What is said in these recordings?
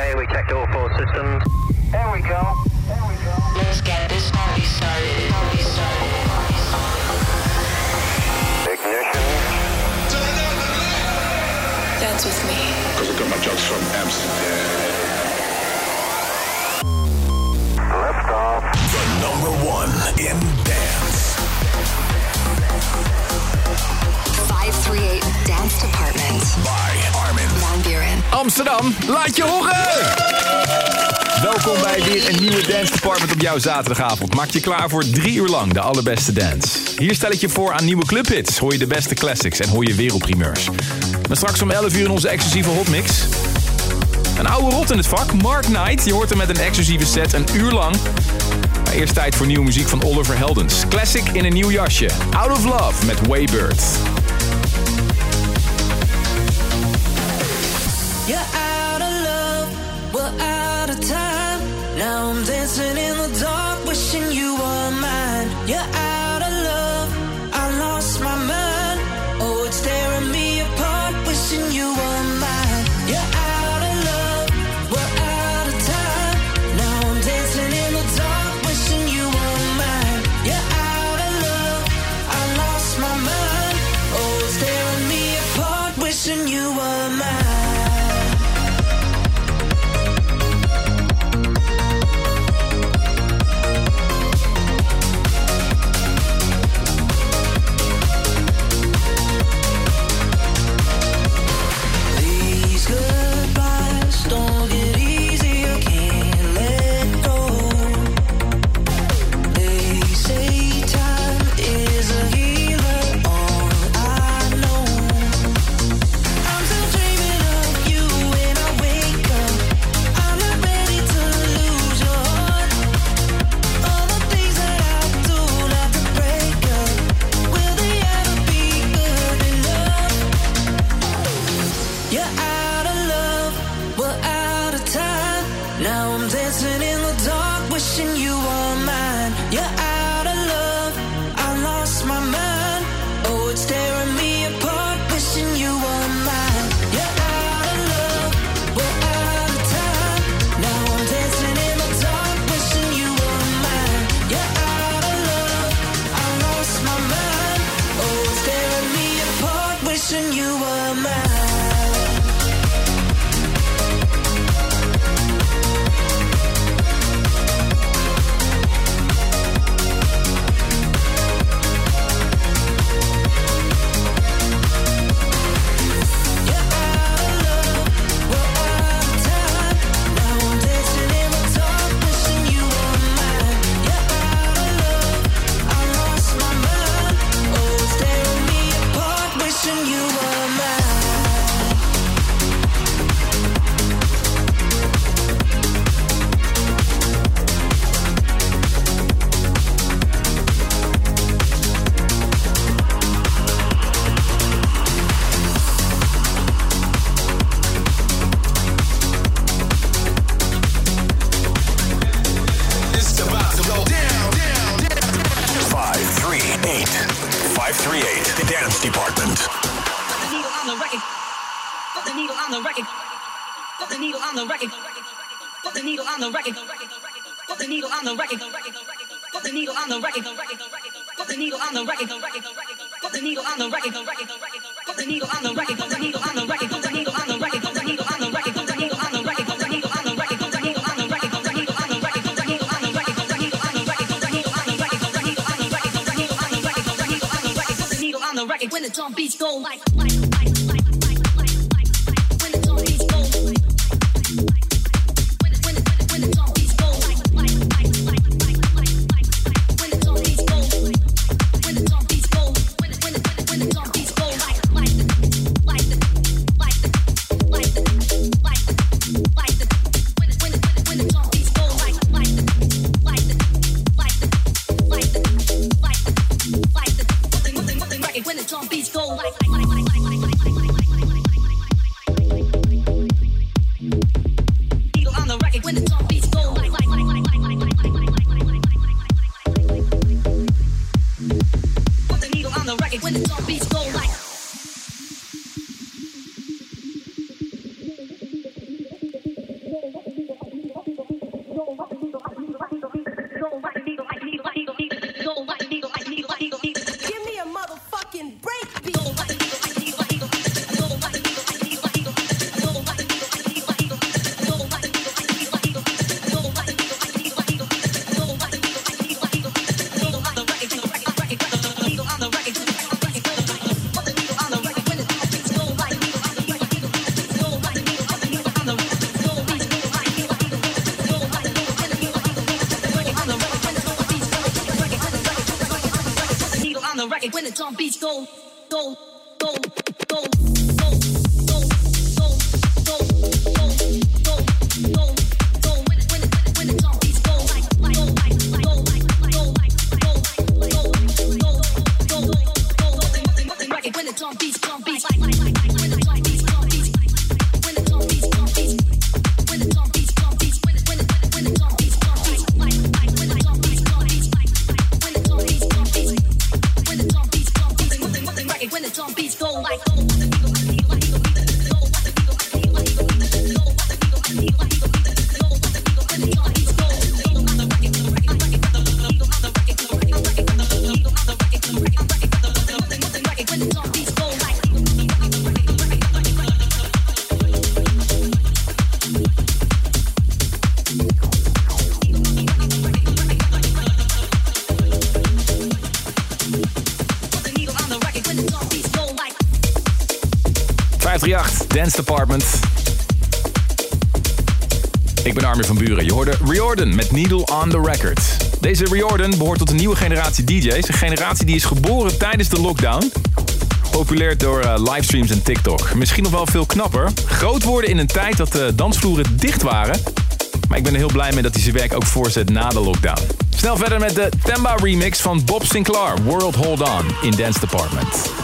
okay, we checked all four systems. There we go. There we go. Let's get this party started. Party started. Party started. Ignition. Dance with me. Cause I got my drugs from Amsterdam. Lift off. The number one in dance. 538 Dance Department. By Armin. Van Amsterdam, laat je horen! Welkom bij weer een nieuwe Dance Department op jouw zaterdagavond. Maak je klaar voor drie uur lang de allerbeste dance. Hier stel ik je voor aan nieuwe clubhits. Hoor je de beste classics en hoor je wereldprimeurs. Maar straks om 11 uur in onze exclusieve hotmix. Een oude rot in het vak, Mark Knight. Je hoort hem met een exclusieve set een uur lang. Maar eerst tijd voor nieuwe muziek van Oliver Heldens. Classic in een nieuw jasje. Out of Love met Waybird. Dance Department. Ik ben Armin van Buren. Je hoorde Riordan met Needle on the Record. Deze Riordan behoort tot een nieuwe generatie DJ's. Een generatie die is geboren tijdens de lockdown. Populair door eh, livestreams en TikTok. Misschien nog wel veel knapper. Groot worden in een tijd dat de dansvloeren dicht waren. Maar ik ben er heel blij mee dat hij zijn werk ook voorzet na de lockdown. Snel verder met de Temba remix van Bob Sinclair, World Hold On, in Dance Department.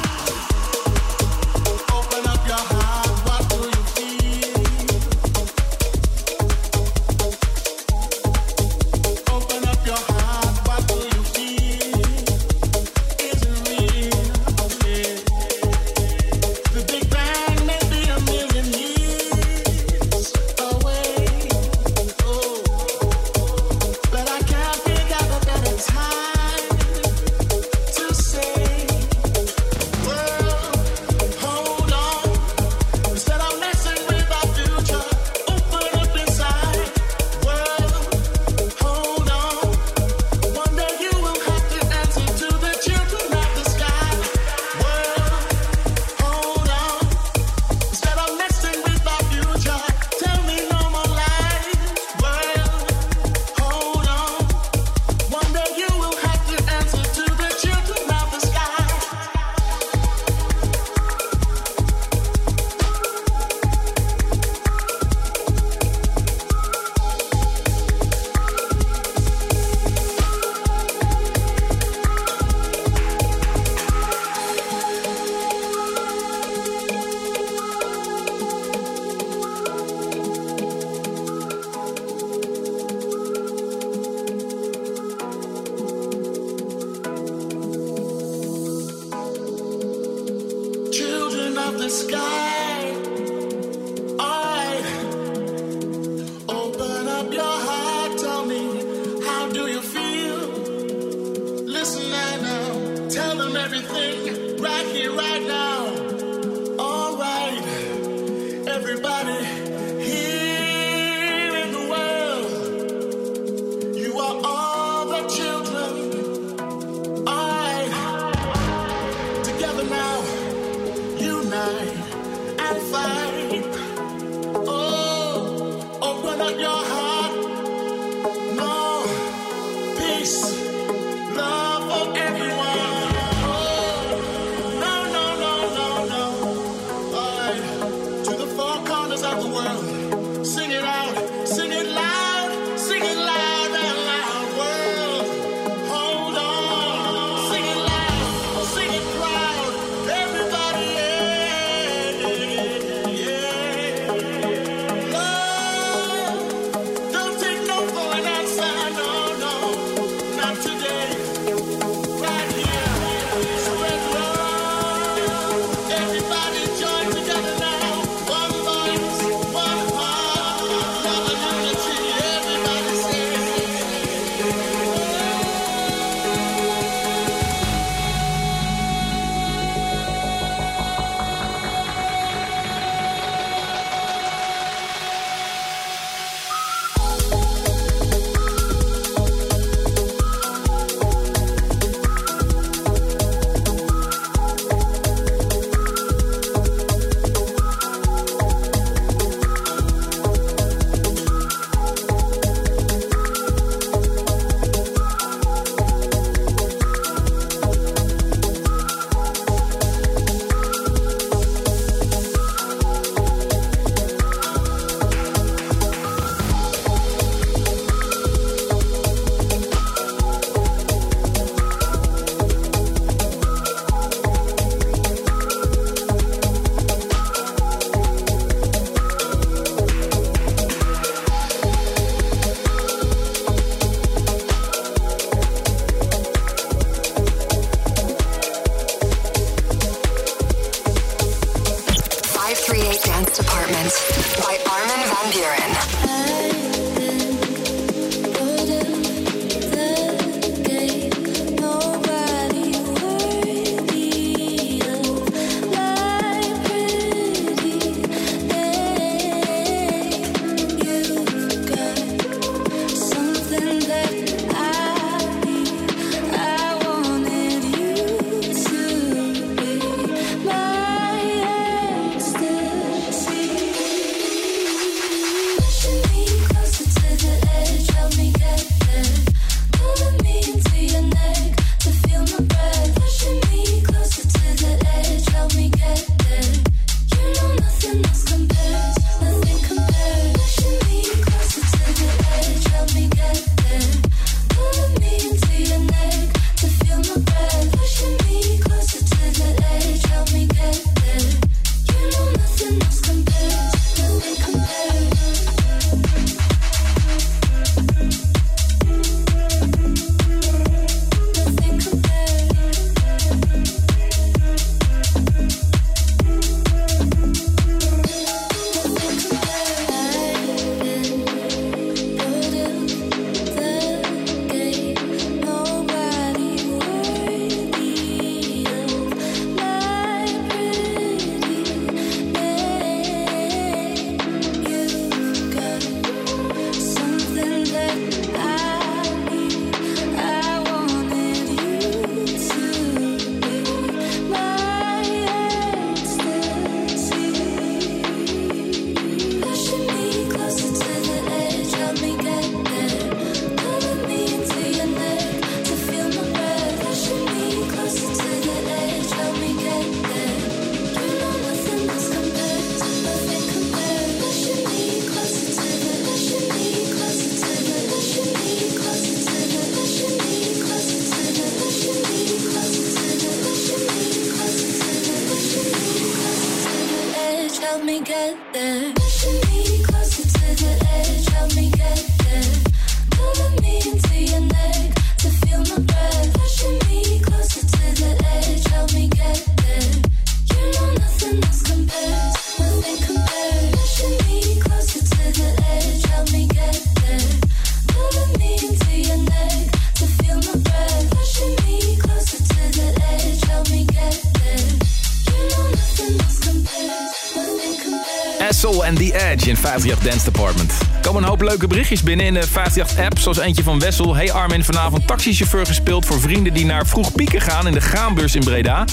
In 538 Dance Department. Er komen een hoop leuke berichtjes binnen in de 538-app, zoals eentje van Wessel. Hey Armin, vanavond taxichauffeur gespeeld voor vrienden die naar vroeg pieken gaan in de Graanbeurs in Breda.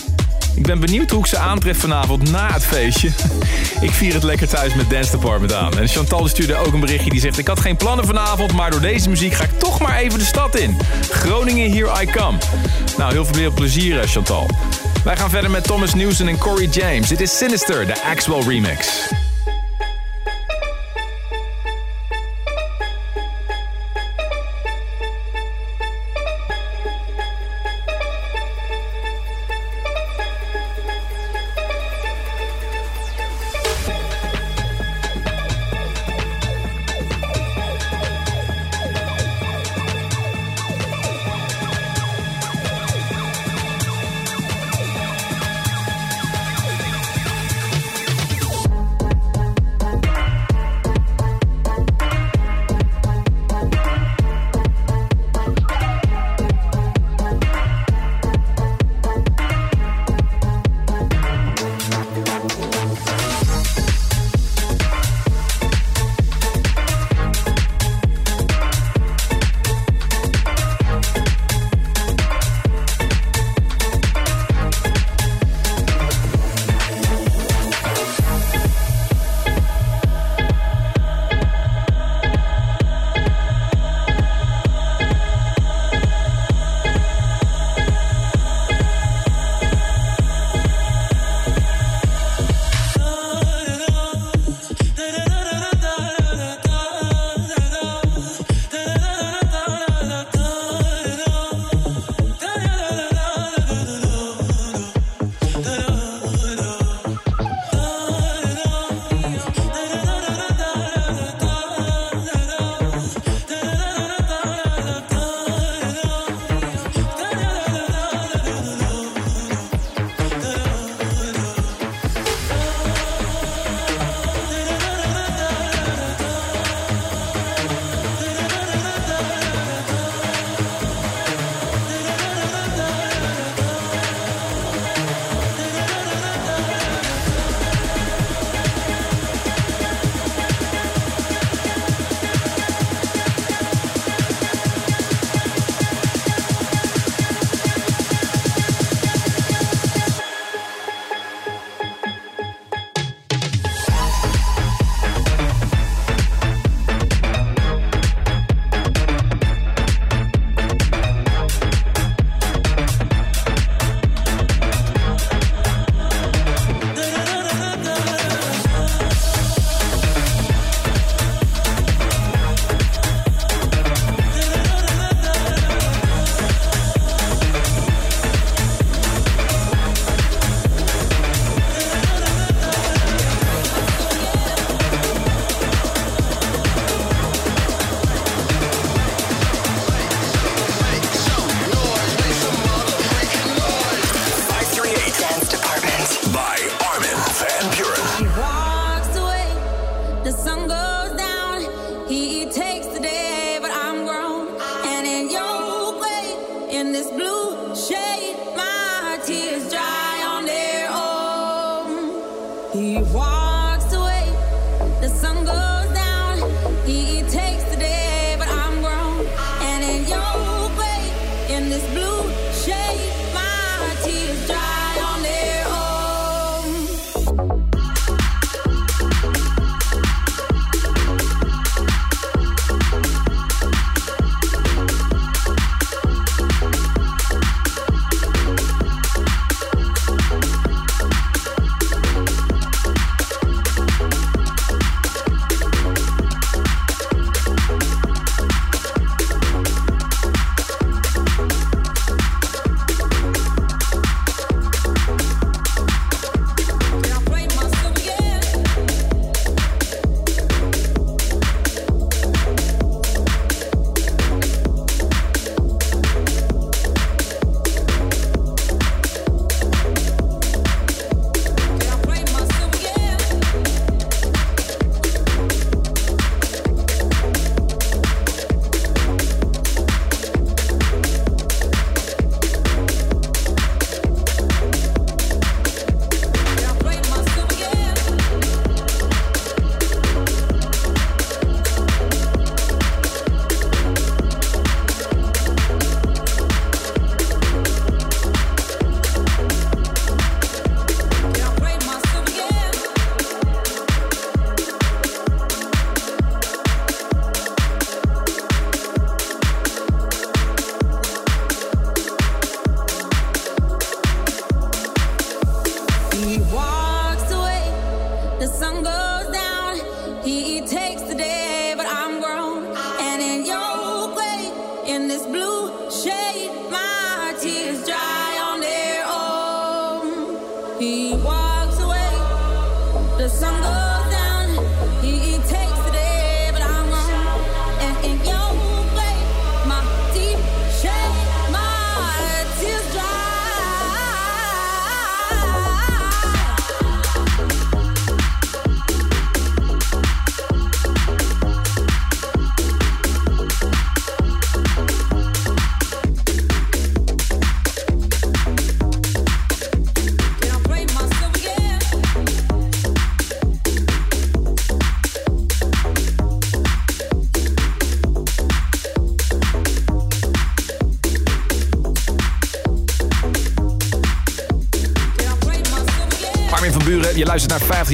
Ik ben benieuwd hoe ik ze aantref vanavond na het feestje. Ik vier het lekker thuis met Dance Department aan. En Chantal stuurde ook een berichtje die zegt... Ik had geen plannen vanavond, maar door deze muziek ga ik toch maar even de stad in. Groningen, here I come. Nou, heel veel plezier, eh, Chantal. Wij gaan verder met Thomas Newson en Corey James. Dit is Sinister, de Axwell remix.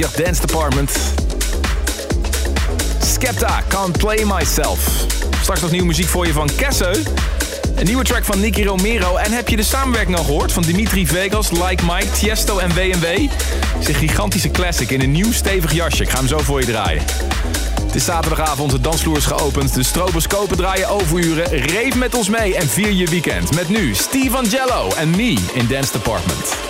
Luistert naar 538 Dance Department. Skepta, Can't Play Myself. Straks nog nieuwe muziek voor je van Kesse. Een nieuwe track van Nicky Romero. En heb je de samenwerking al gehoord van Dimitri Vegas, Like Mike, Tiesto en WW? Het is een gigantische classic in een nieuw stevig jasje. Ik ga hem zo voor je draaien. Het is zaterdagavond, de dansvloer is geopend. De stroboscopen draaien overuren. Reef met ons mee en vier je weekend. Met nu Steve Angelo en me in Dance Department.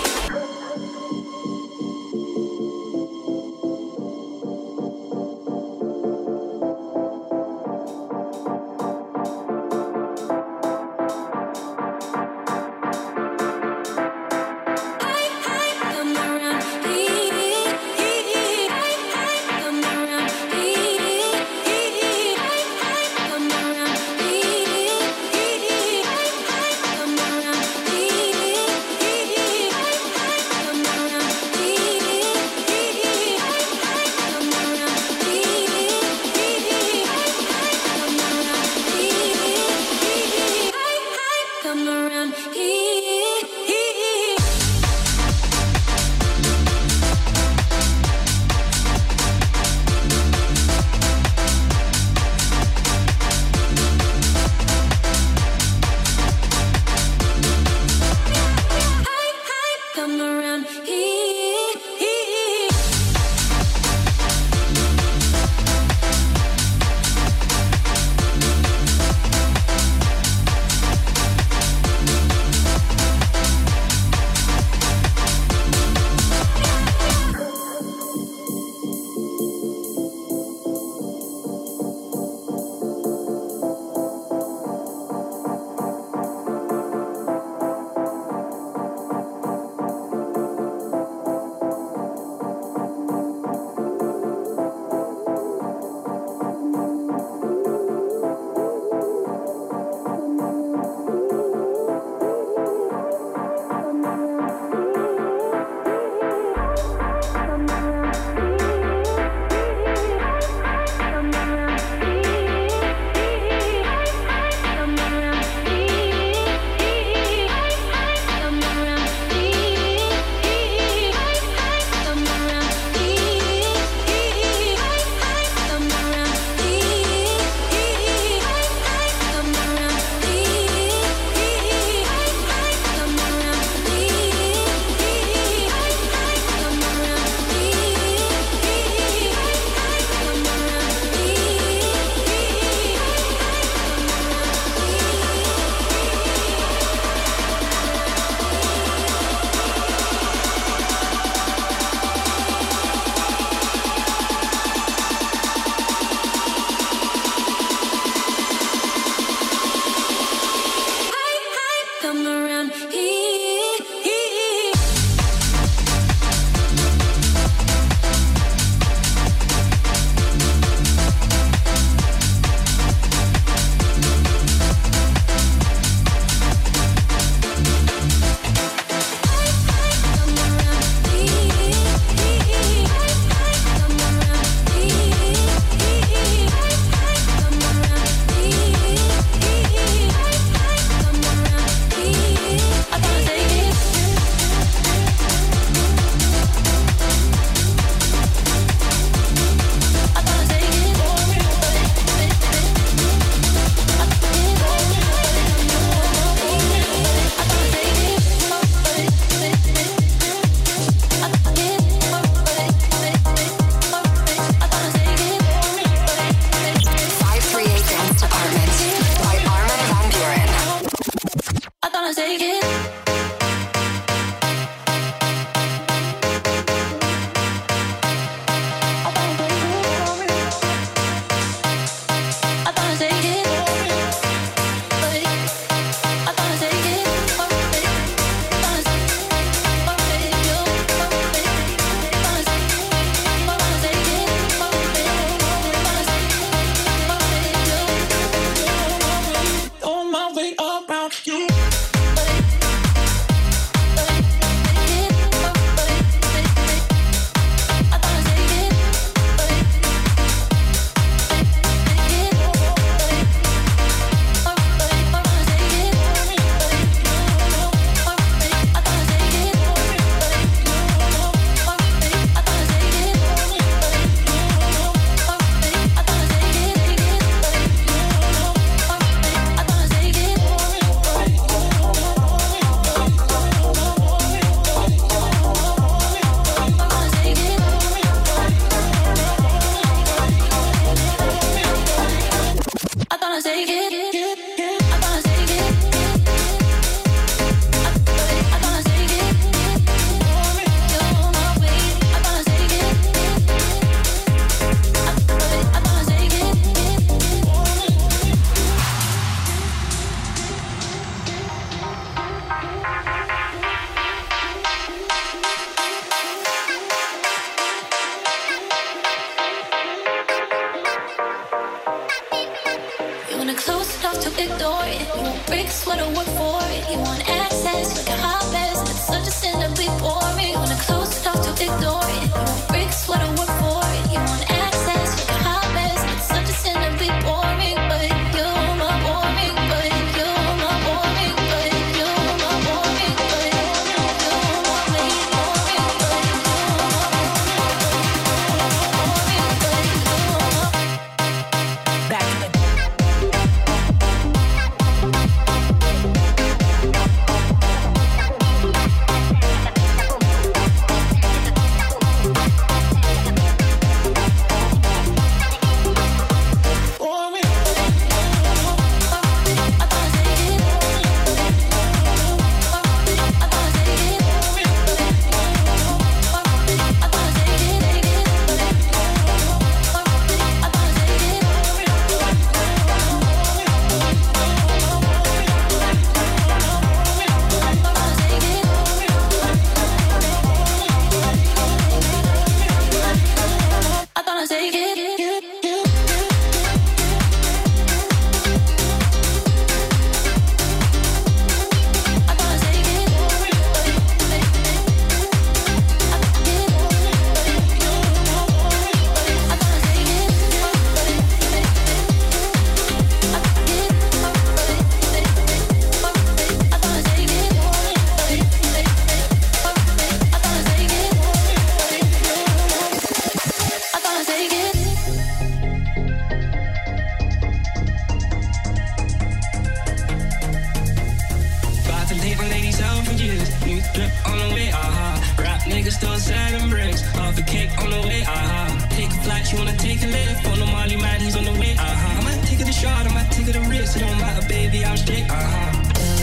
You wanna take a lift, follow Molly man, he's on the way. Uh-huh. I might take it to shot, I might take it to risk. It don't matter, baby, I'm straight. Uh-huh.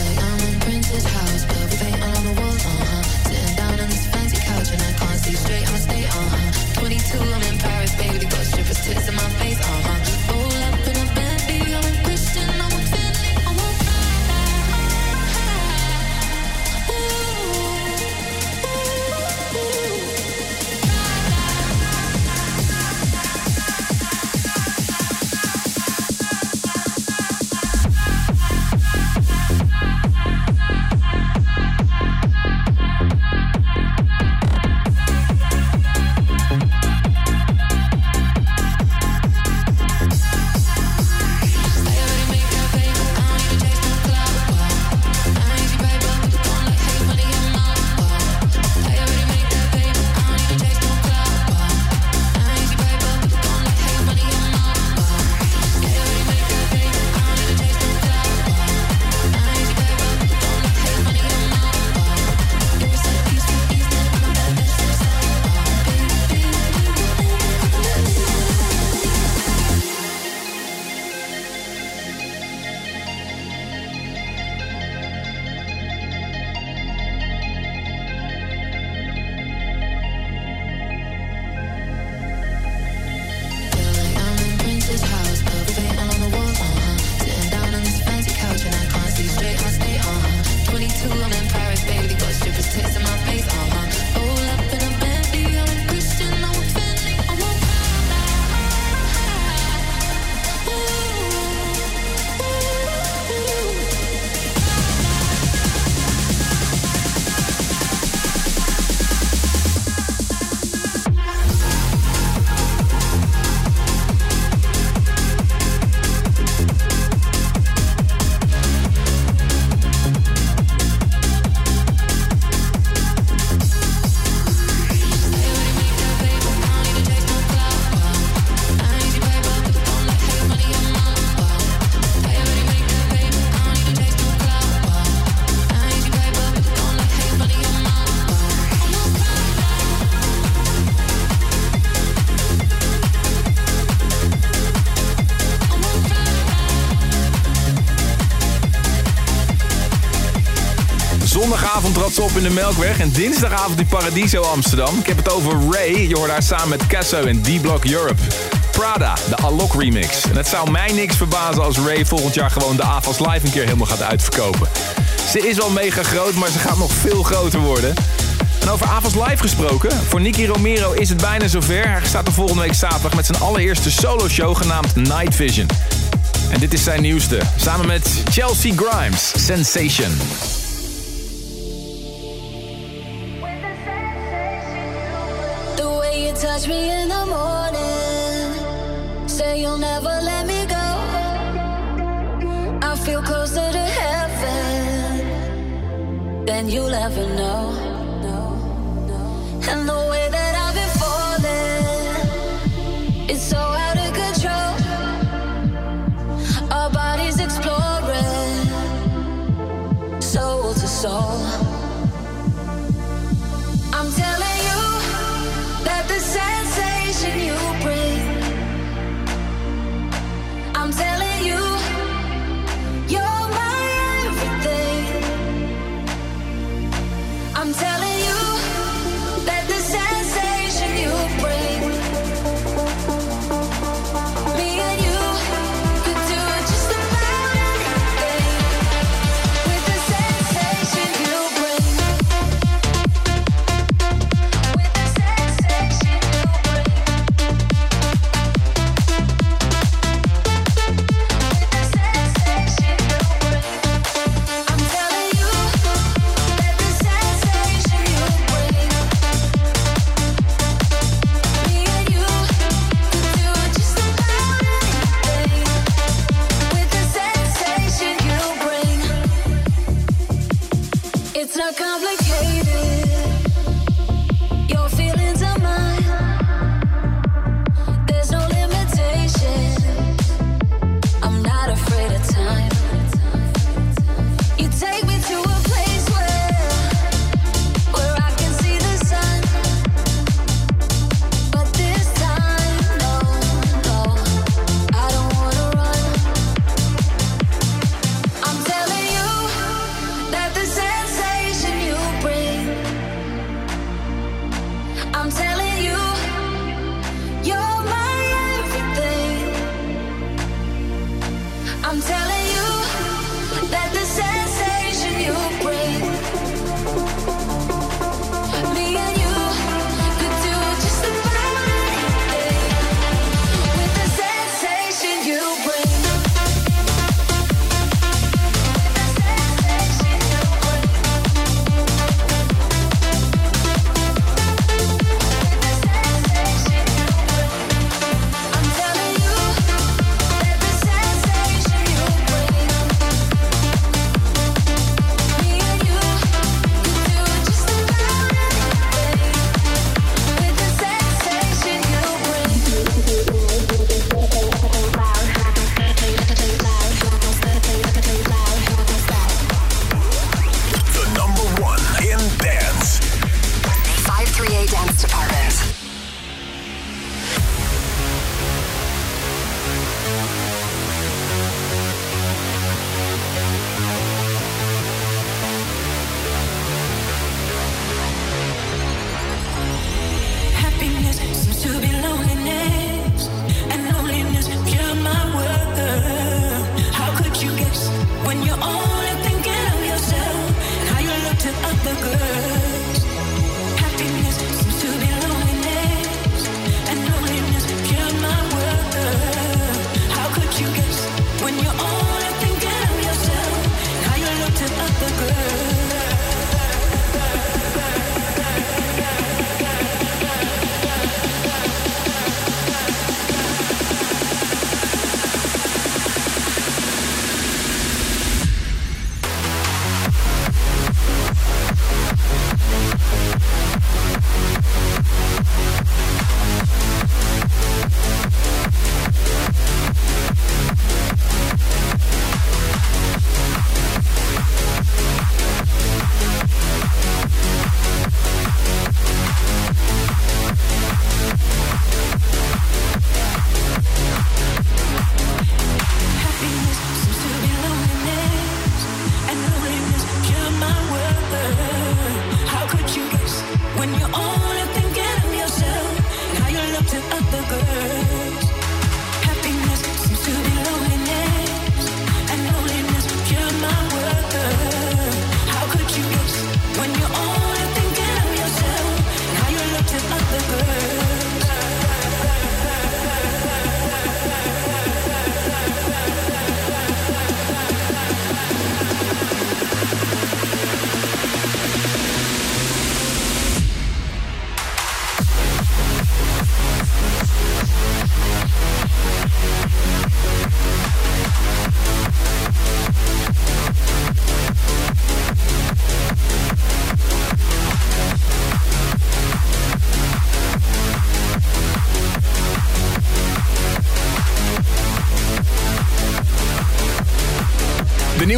Like I'm in Prince's house, purple paint on the walls. Uh-huh. Sitting down on this fancy couch and I can't see straight. I'ma stay. Uh-huh. 22, I'm in Paris. In de Melkweg en dinsdagavond in Paradiso Amsterdam. Ik heb het over Ray. Je hoort haar samen met Casso in D-Block Europe. Prada, de Alok remix. En het zou mij niks verbazen als Ray volgend jaar gewoon de AFAS Live een keer helemaal gaat uitverkopen. Ze is wel mega groot, maar ze gaat nog veel groter worden. En over AFAS Live gesproken, voor Nicky Romero is het bijna zover. Hij staat er volgende week zaterdag met zijn allereerste solo-show genaamd Night Vision. En dit is zijn nieuwste, samen met Chelsea Grimes, Sensation. Touch me in the morning. Say you'll never let me go. I feel closer to heaven than you'll ever know.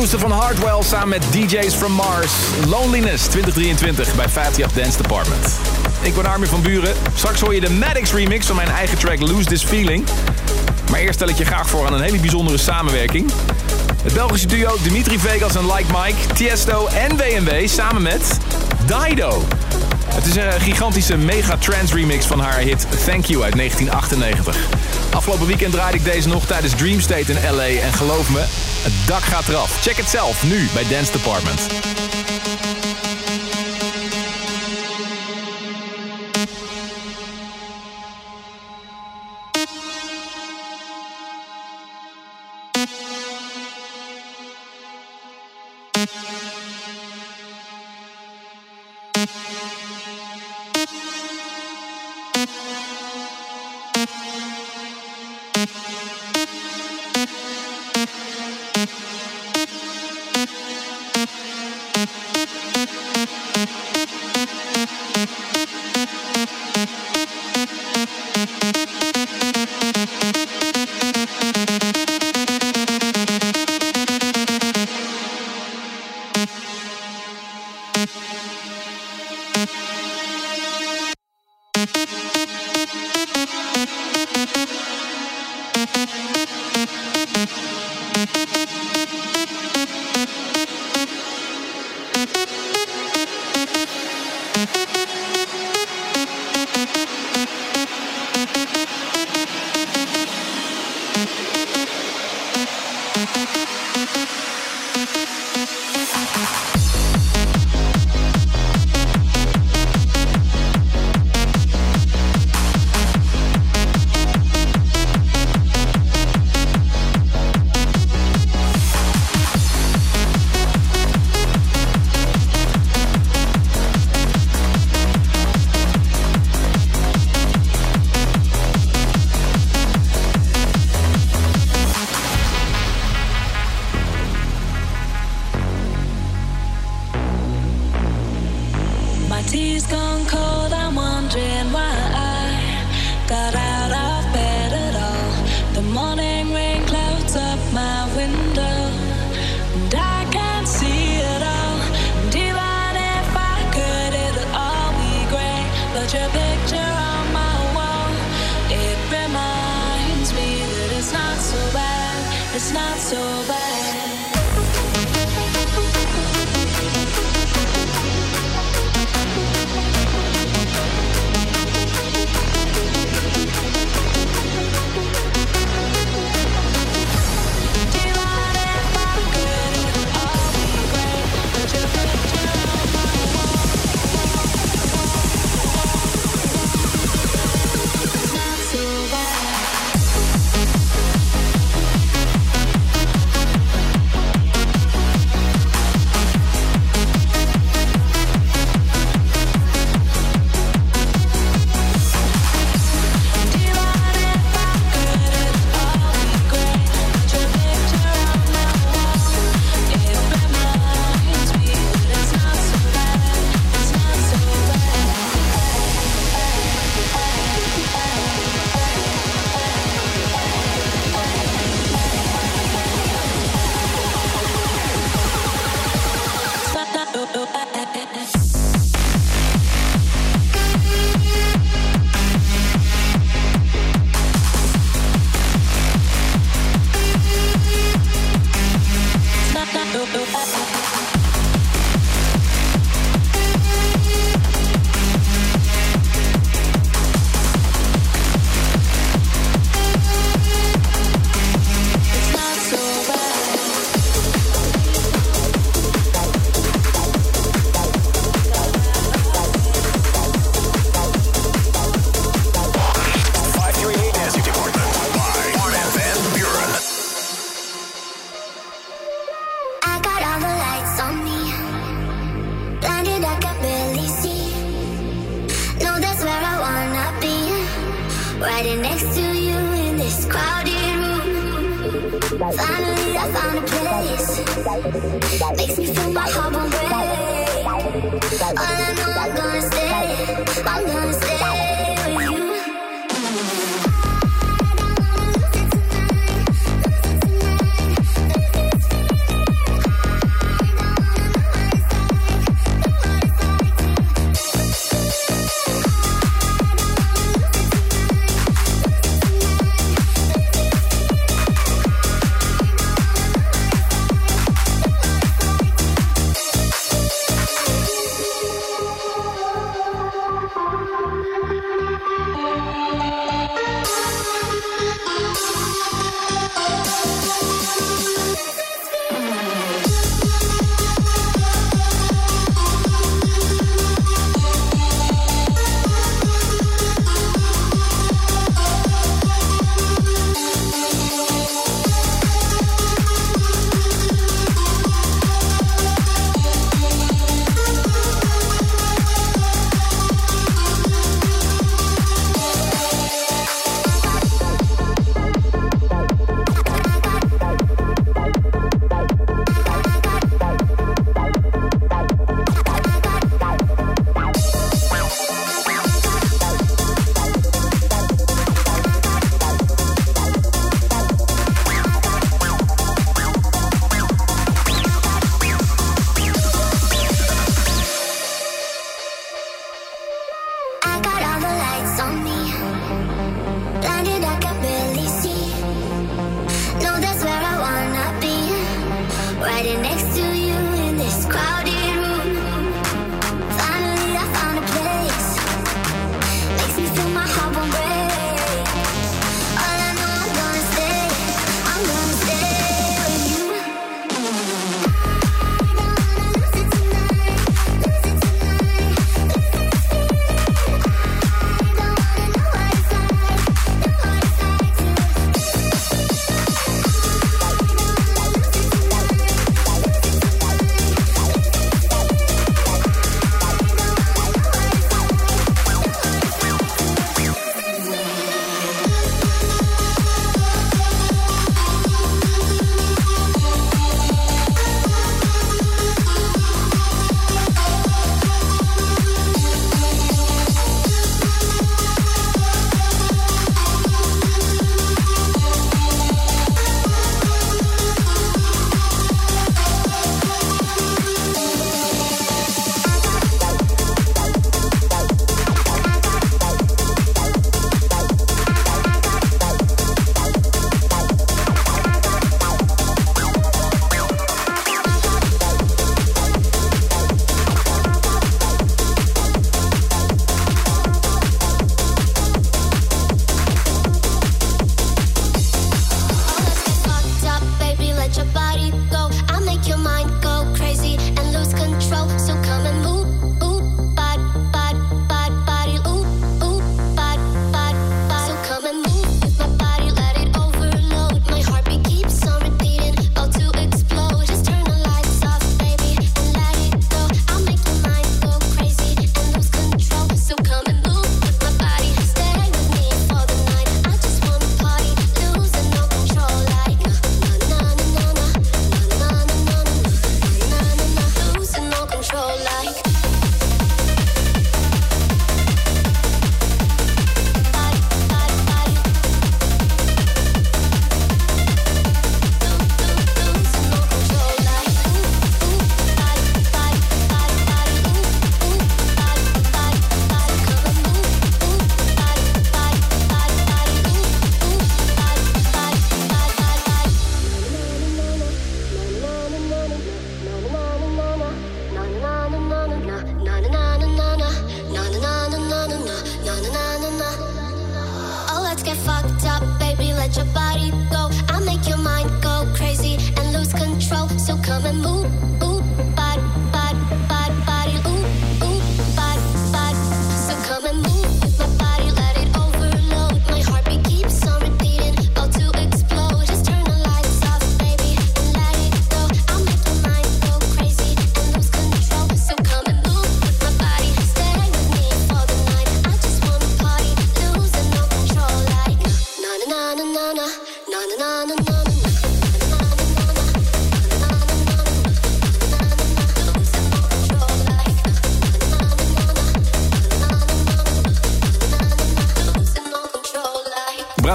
Nieuwste van Hardwell samen met DJ's from Mars. Loneliness 2023 bij 50 Dance Department. Ik ben Armin van Buren. Straks hoor je de Maddox remix van mijn eigen track Lose This Feeling. Maar eerst stel ik je graag voor aan een hele bijzondere samenwerking. Het Belgische duo Dimitri Vegas en Like Mike, Tiesto en WMW samen met Dido. Het is een gigantische mega trance remix van haar hit Thank You uit 1998. Afgelopen weekend draaide ik deze nog tijdens Dream State in LA en geloof me, het dak gaat eraf. Check het zelf nu bij Dance Department.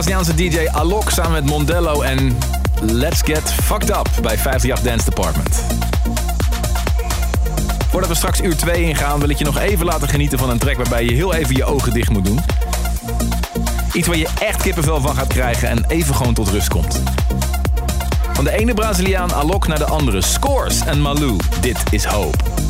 Braziliaanse DJ Alok samen met Mondello en Let's Get Fucked Up bij 58 Dance Department. Voordat we straks uur 2 ingaan, wil ik je nog even laten genieten van een track waarbij je heel even je ogen dicht moet doen. Iets waar je echt kippenvel van gaat krijgen en even gewoon tot rust komt. Van de ene Braziliaan Alok naar de andere. Scores en Malou. Dit is Hope.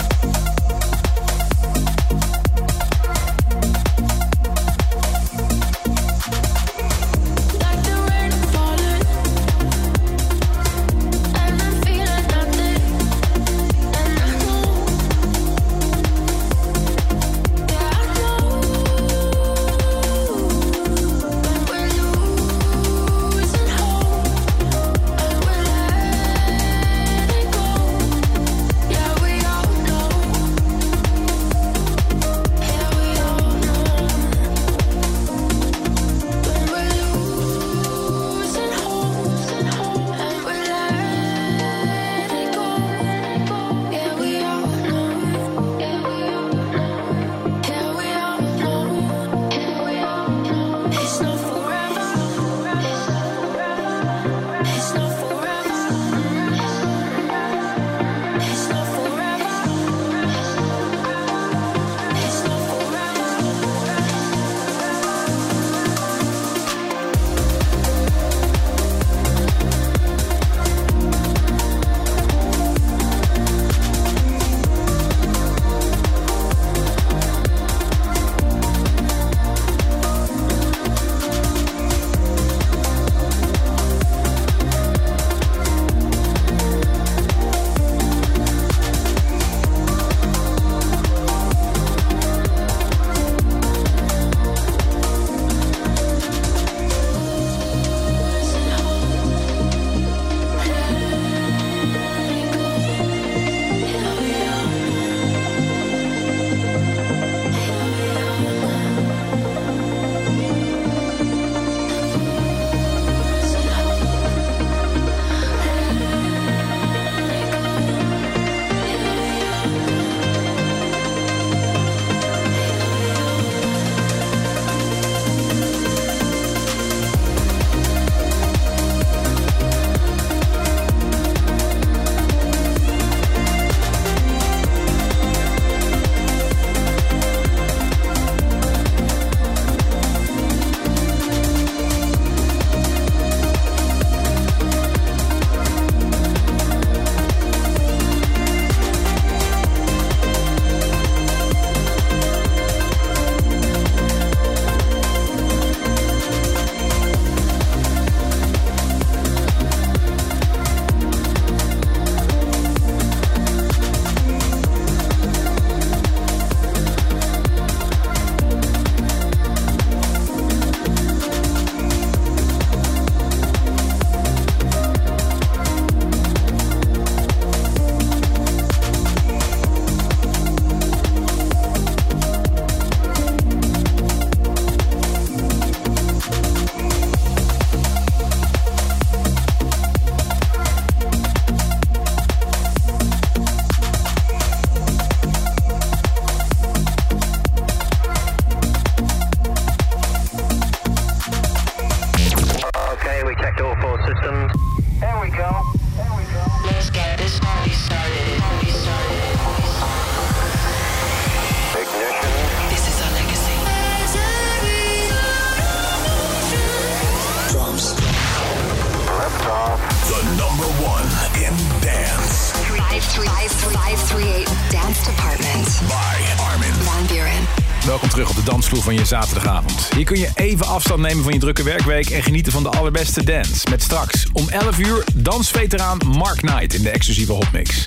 Van je zaterdagavond. Hier kun je even afstand nemen van je drukke werkweek en genieten van de allerbeste dance. Met straks om 11 uur dansveteraan Mark Knight in de exclusieve hotmix.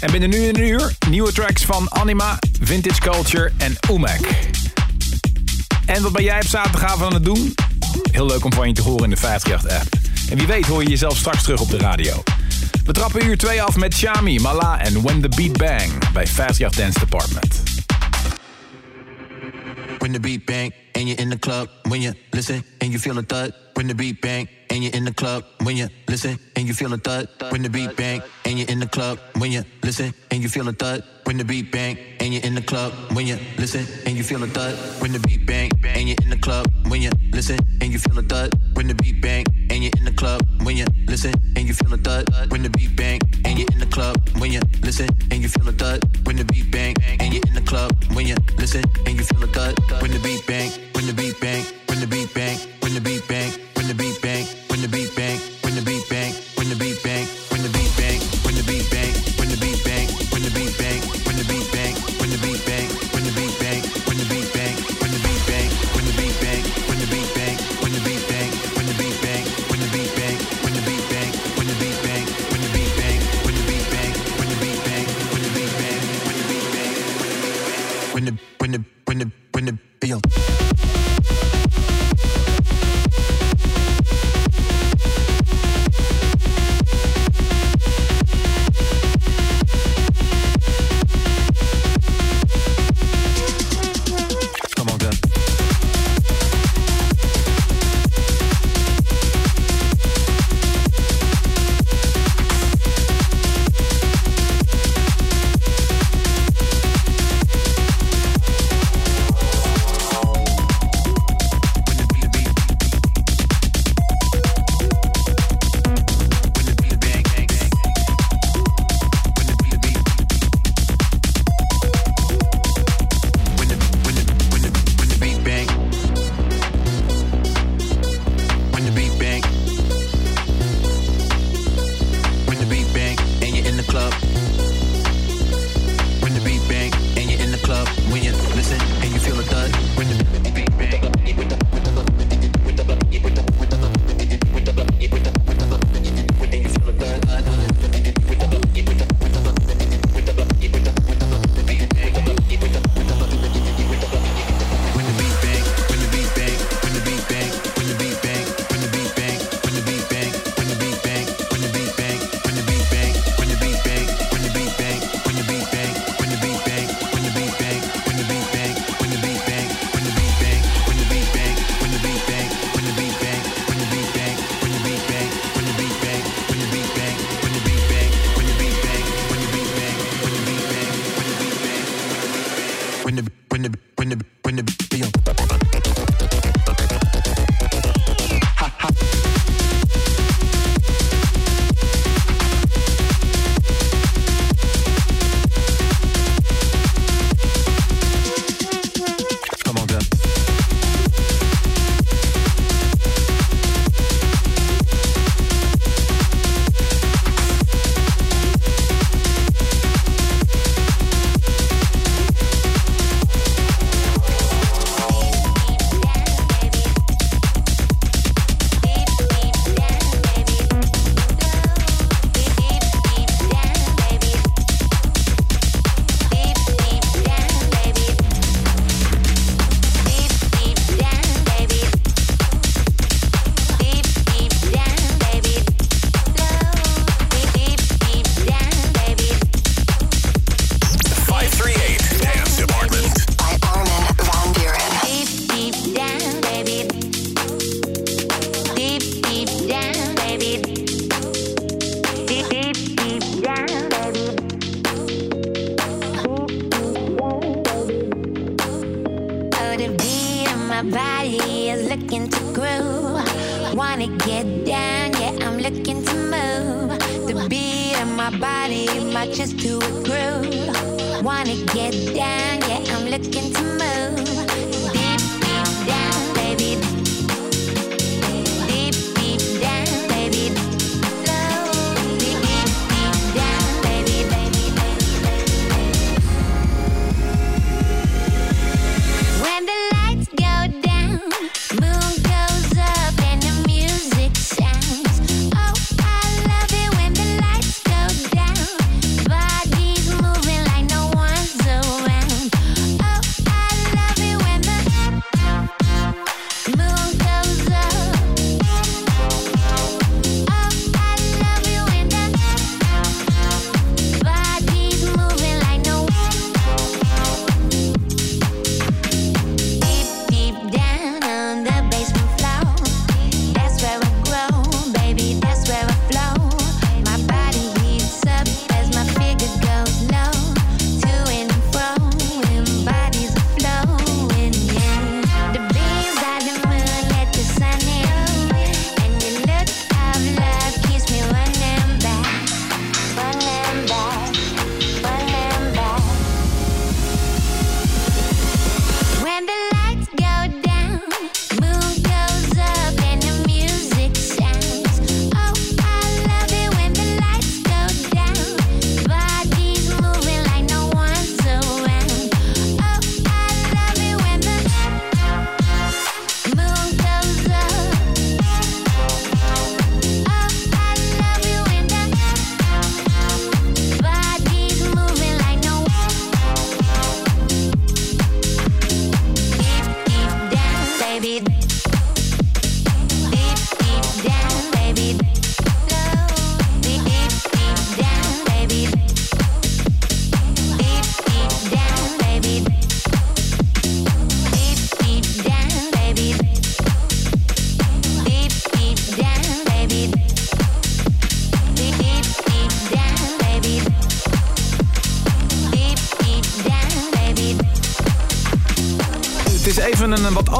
En binnen nu een uur nieuwe tracks van Anima, Vintage Culture en Umek. En wat ben jij op zaterdagavond aan het doen? Heel leuk om van je te horen in de 538-app. En wie weet hoor je jezelf straks terug op de radio. We trappen uur 2 af met Shami, Mala en When the Beat Bang bij 538 Dance Department. When the beat bang and you're in the club, when you listen and you feel a thud when the beat bang and you're in the club when you listen and you feel a thud when the beat bang and you're in the club when you listen and you feel a thud when the beat bang and you're in the club when you listen and you feel a thud when the beat bang and you're in the club when you listen and you feel a thud when the beat bang and you're in the club when you listen and you feel a thud when the beat bang and you're in the club when you listen and you feel a thud when the beat bang and you're in the club when you listen and you feel a thud when the beat bang when the beat bang when the beat bang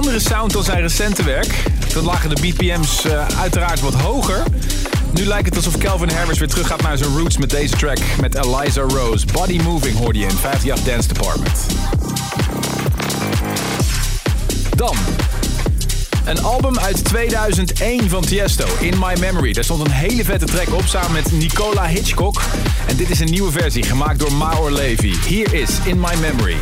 andere sound dan zijn recente werk. Toen lagen de BPM's eh, uiteraard wat hoger. Nu lijkt het alsof Calvin Harris weer terug gaat naar zijn roots met deze track. Met Eliza Rose. Body Moving hoorde je in 58 Dance Department. Dan een album uit 2001 van Tiesto, In My Memory. Daar stond een hele vette track op samen met Nicola Hitchcock. En dit is een nieuwe versie gemaakt door Maor Levy. Hier is In My Memory.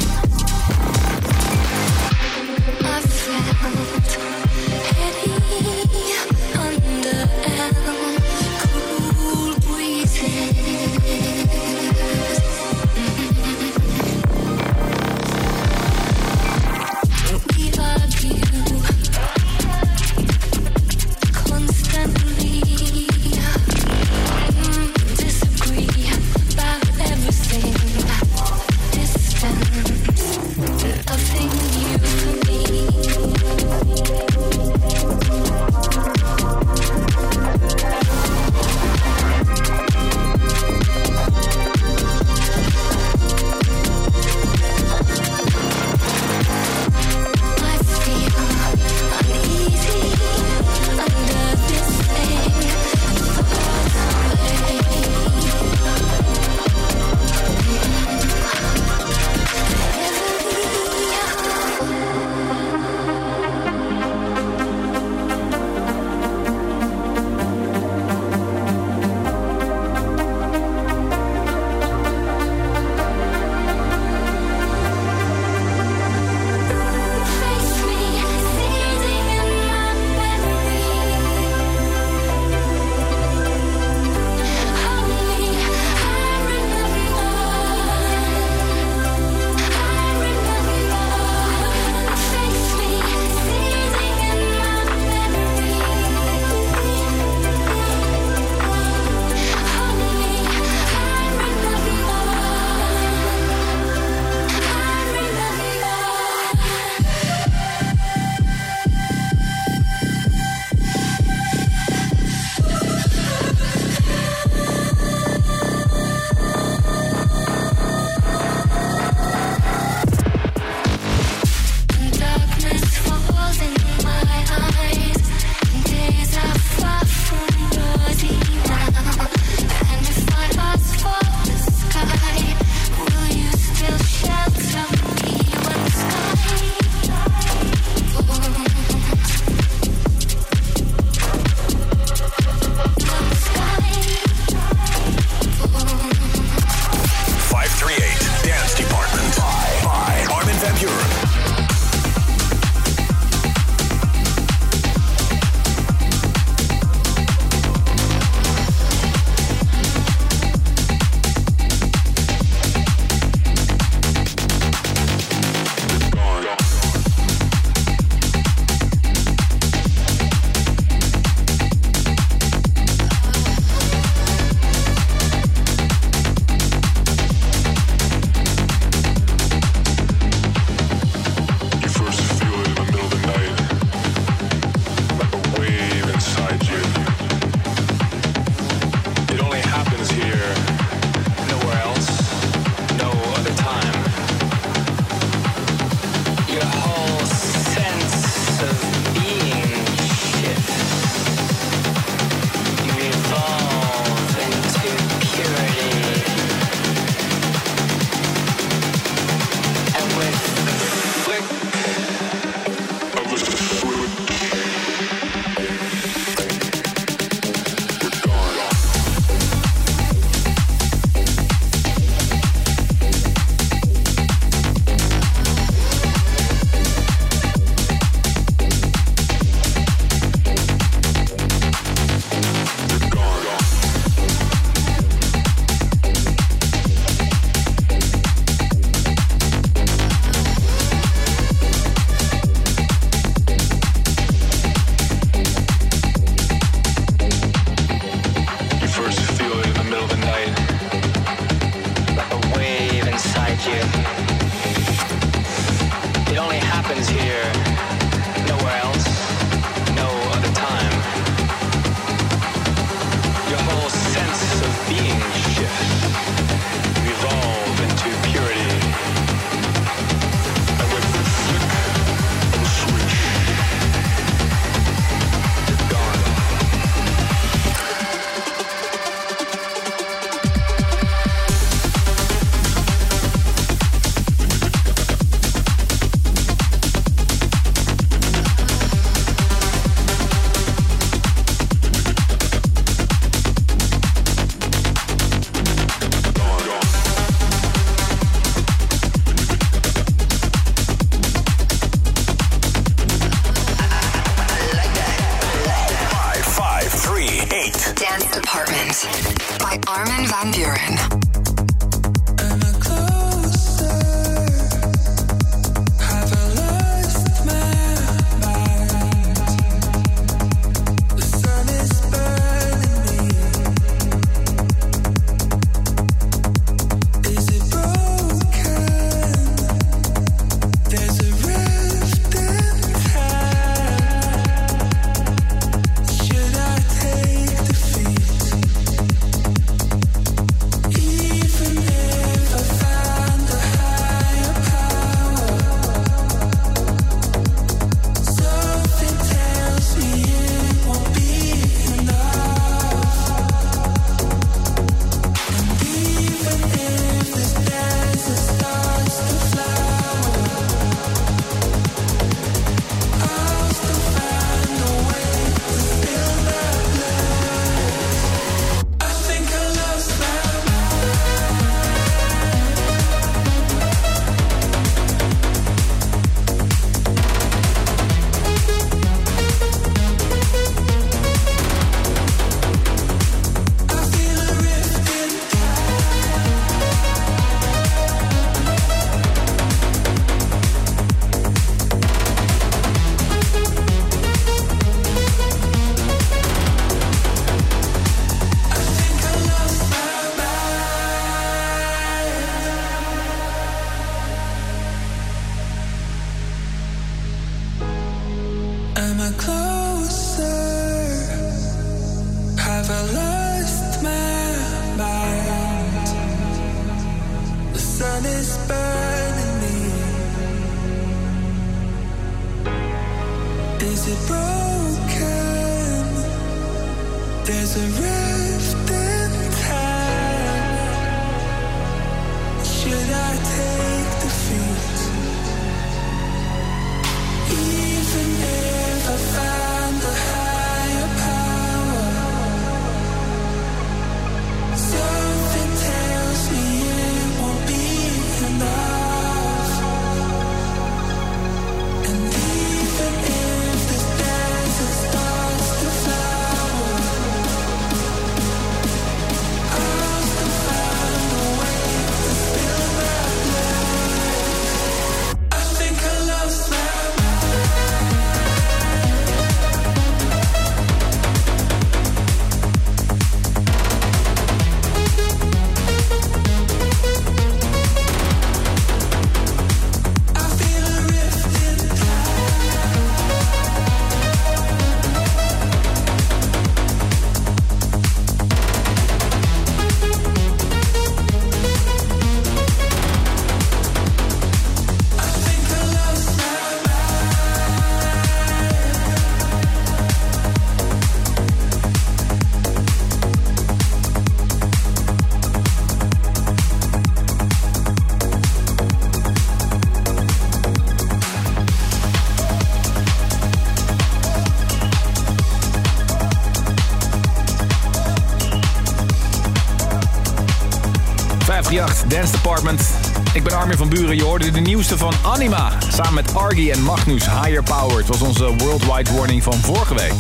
Van Buren. Je hoorde de nieuwste van Anima. Samen met Argy en Magnus Higher Power. Was onze worldwide warning van vorige week.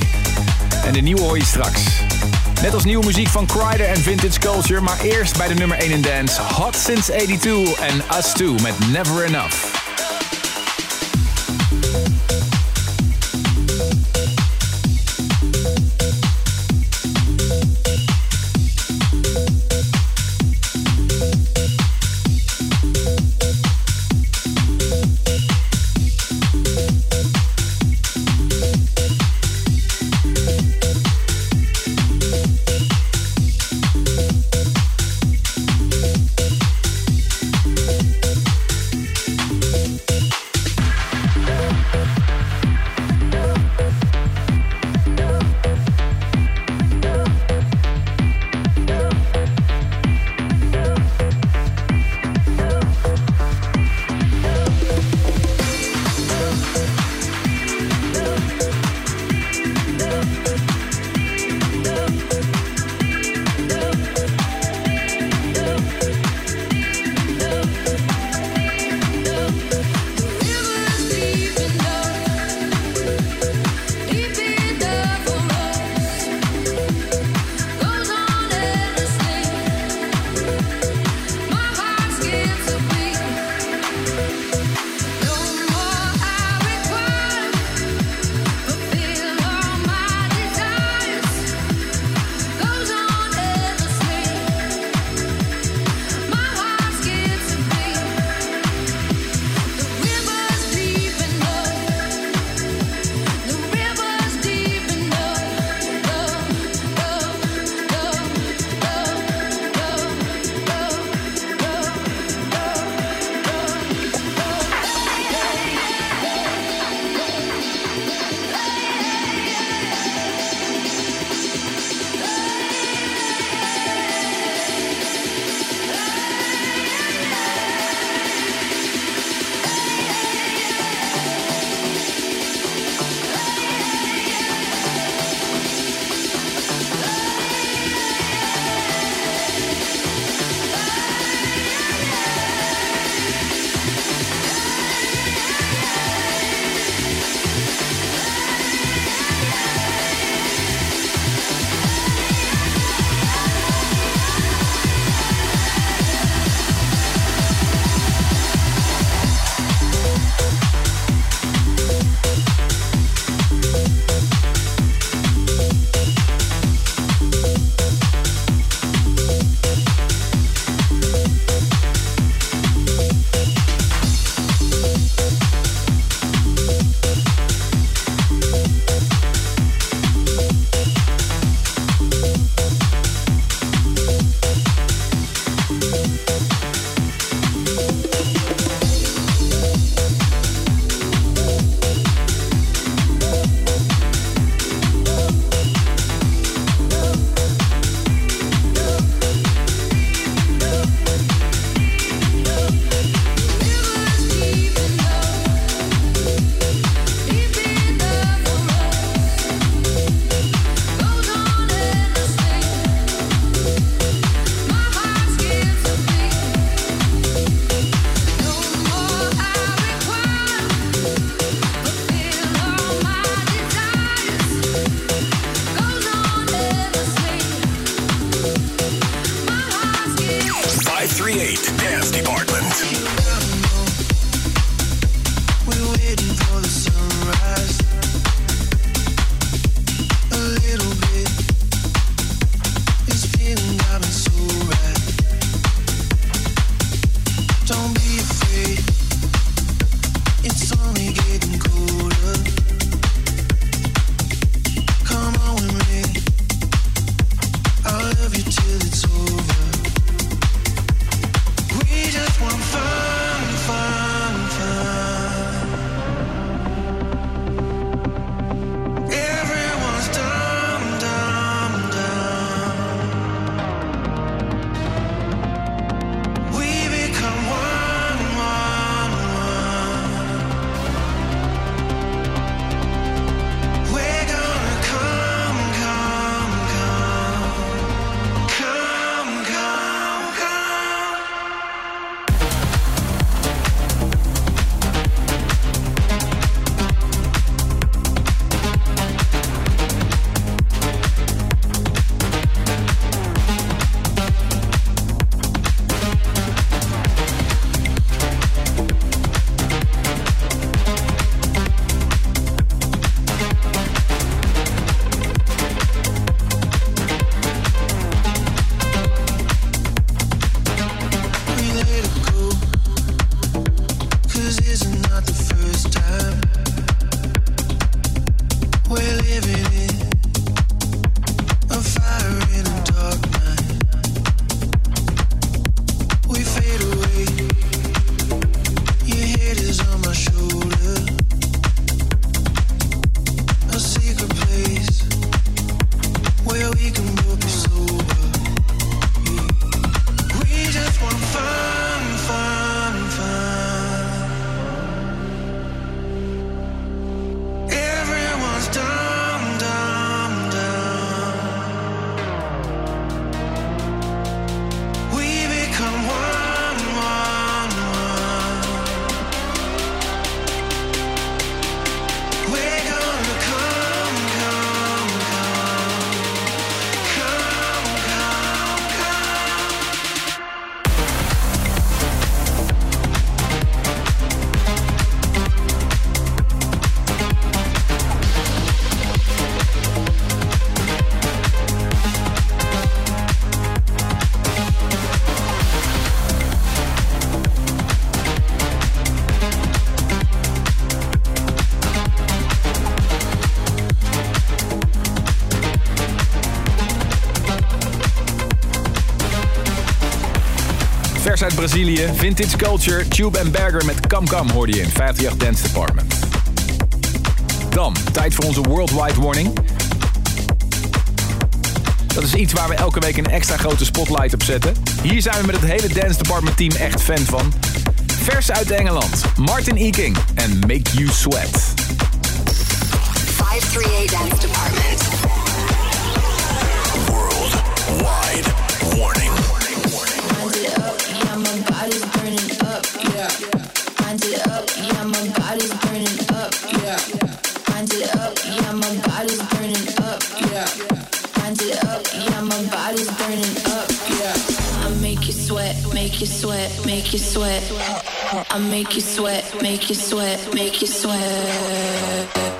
En de nieuwe hoor je straks. Net als nieuwe muziek van Kryder en Vintage Culture. Maar eerst bij de nummer 1 in dance. Hot Since 82 en Us 2 met Never Enough. Brazilië. Vintage Culture, Tube and burger met Kam Kam hoorde je in 58 Dance Department. Dan, tijd voor onze Worldwide Warning. Dat is iets waar we elke week een extra grote spotlight op zetten. Hier zijn we met het hele Dance Department team echt fan van. Vers uit Engeland, Martin Eking en Make You Sweat. 538 Dance Department. make you sweat. I make you sweat, make you sweat, make you sweat.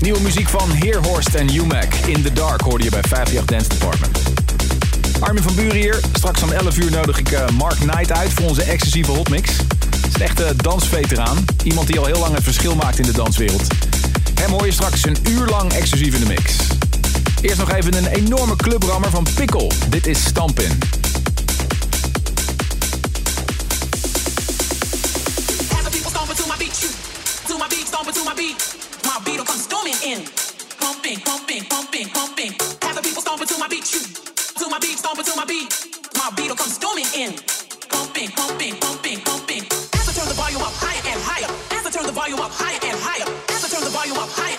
Nieuwe muziek van Heerhorst en UMAC. In the Dark hoorde je bij 58 Dance Department. Armin van Buren hier. Straks om 11 uur nodig ik eh, Mark Knight uit voor onze exclusieve hotmix. Het is een dansveteraan. Iemand die al heel lang het verschil maakt in de danswereld. Hem hoor je straks een uur lang exclusief in de mix. Eerst nog even een enorme clubrammer van Pikkel. Dit is Stampin'. in, pumping, pumping, pumping, pumping. Have the people stomping to my beat, shoot, to my beat, stomping to my beat. My beat will come storming in, pumping, pumping, pumping, pumping. As I turn the volume up higher and higher, as I turn the volume up higher and higher, as I turn the volume up higher.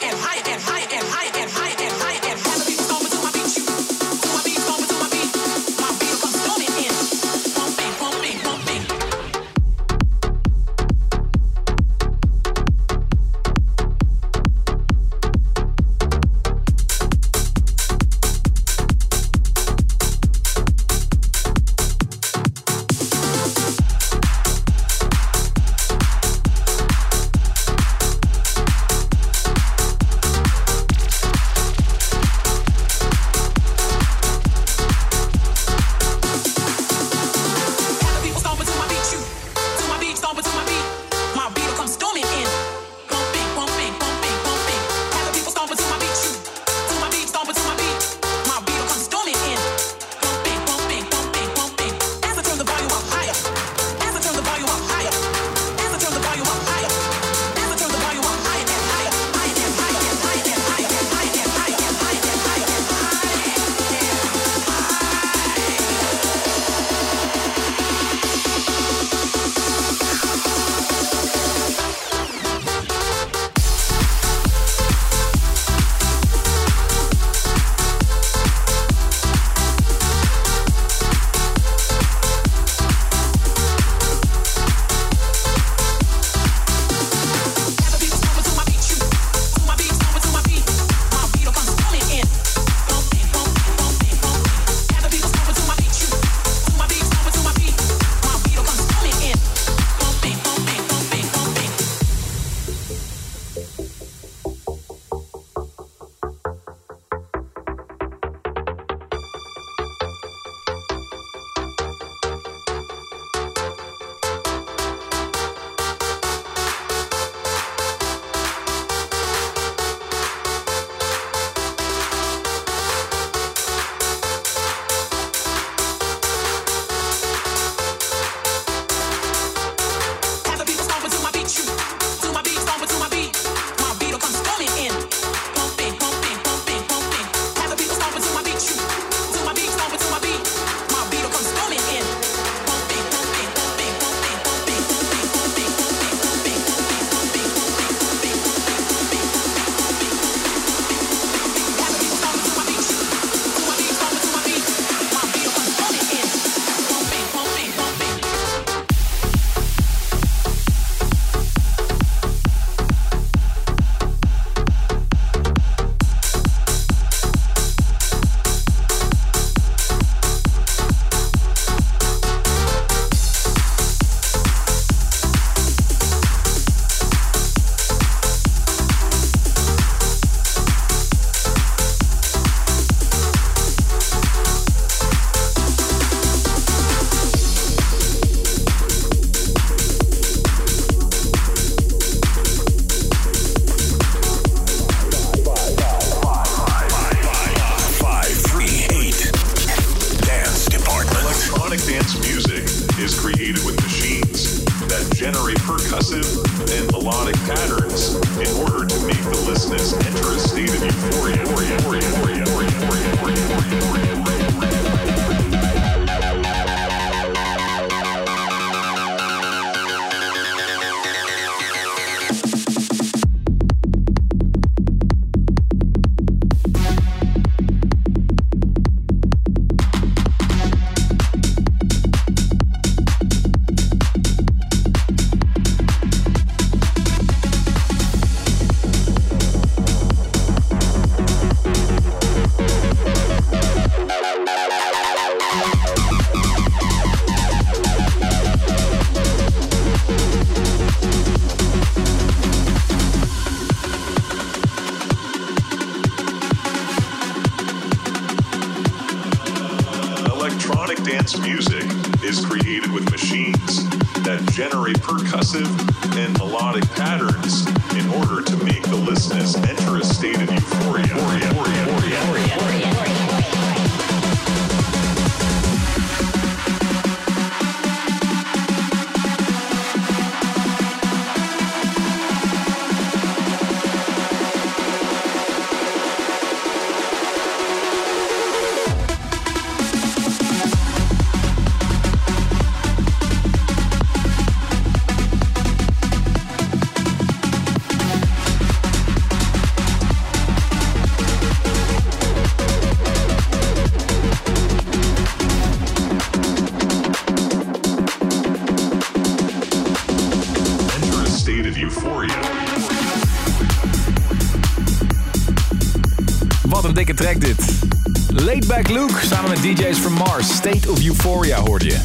State of Euphoria hoorde je.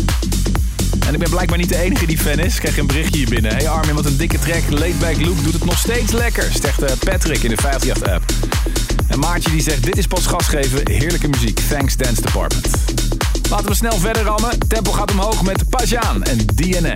En ik ben blijkbaar niet de enige die fan is. Ik krijg een berichtje hier binnen. Hey Armin, wat een dikke track. Laidback Luke doet het nog steeds lekker. Zegt eh, Patrick in de 538 app. En Maartje die zegt, dit is pas gas geven. Heerlijke muziek. Thanks Dance Department. Laten we snel verder rammen. Tempo gaat omhoog met Pajaan en DNA.